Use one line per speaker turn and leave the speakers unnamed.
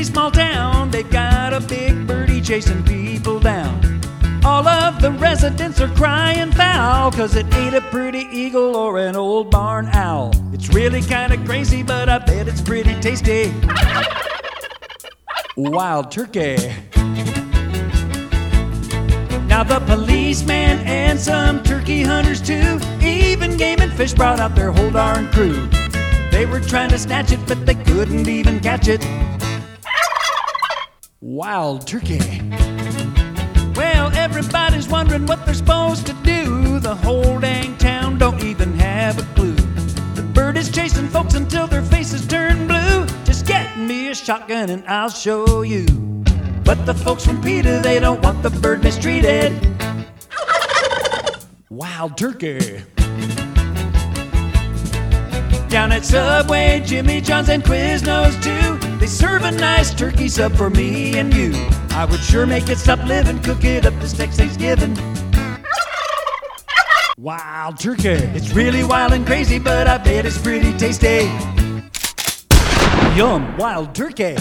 pretty small town. They've got a big birdie chasing people down. All of the residents are crying foul, cause it ain't a pretty eagle or an old barn owl. It's really kinda crazy, but I bet it's pretty tasty. Wild turkey. Now the policeman and some turkey hunters too, even game and fish brought out their whole darn crew. They were trying to snatch it, but they couldn't even catch it. Wild turkey. Well, everybody's wondering what they're supposed to do. The whole dang town don't even have a clue. The bird is chasing folks until their faces turn blue. Just get me a shotgun and I'll show you. But the folks from PETA, they don't want the bird mistreated. Wild turkey. Down at Subway, Jimmy John's and Quiznos too. They serve a nice turkey sub for me and you. I would sure make it stop living, cook it up this next Thanksgiving. Wild turkey. It's really wild and crazy, but I bet it's pretty tasty. Yum, wild turkey.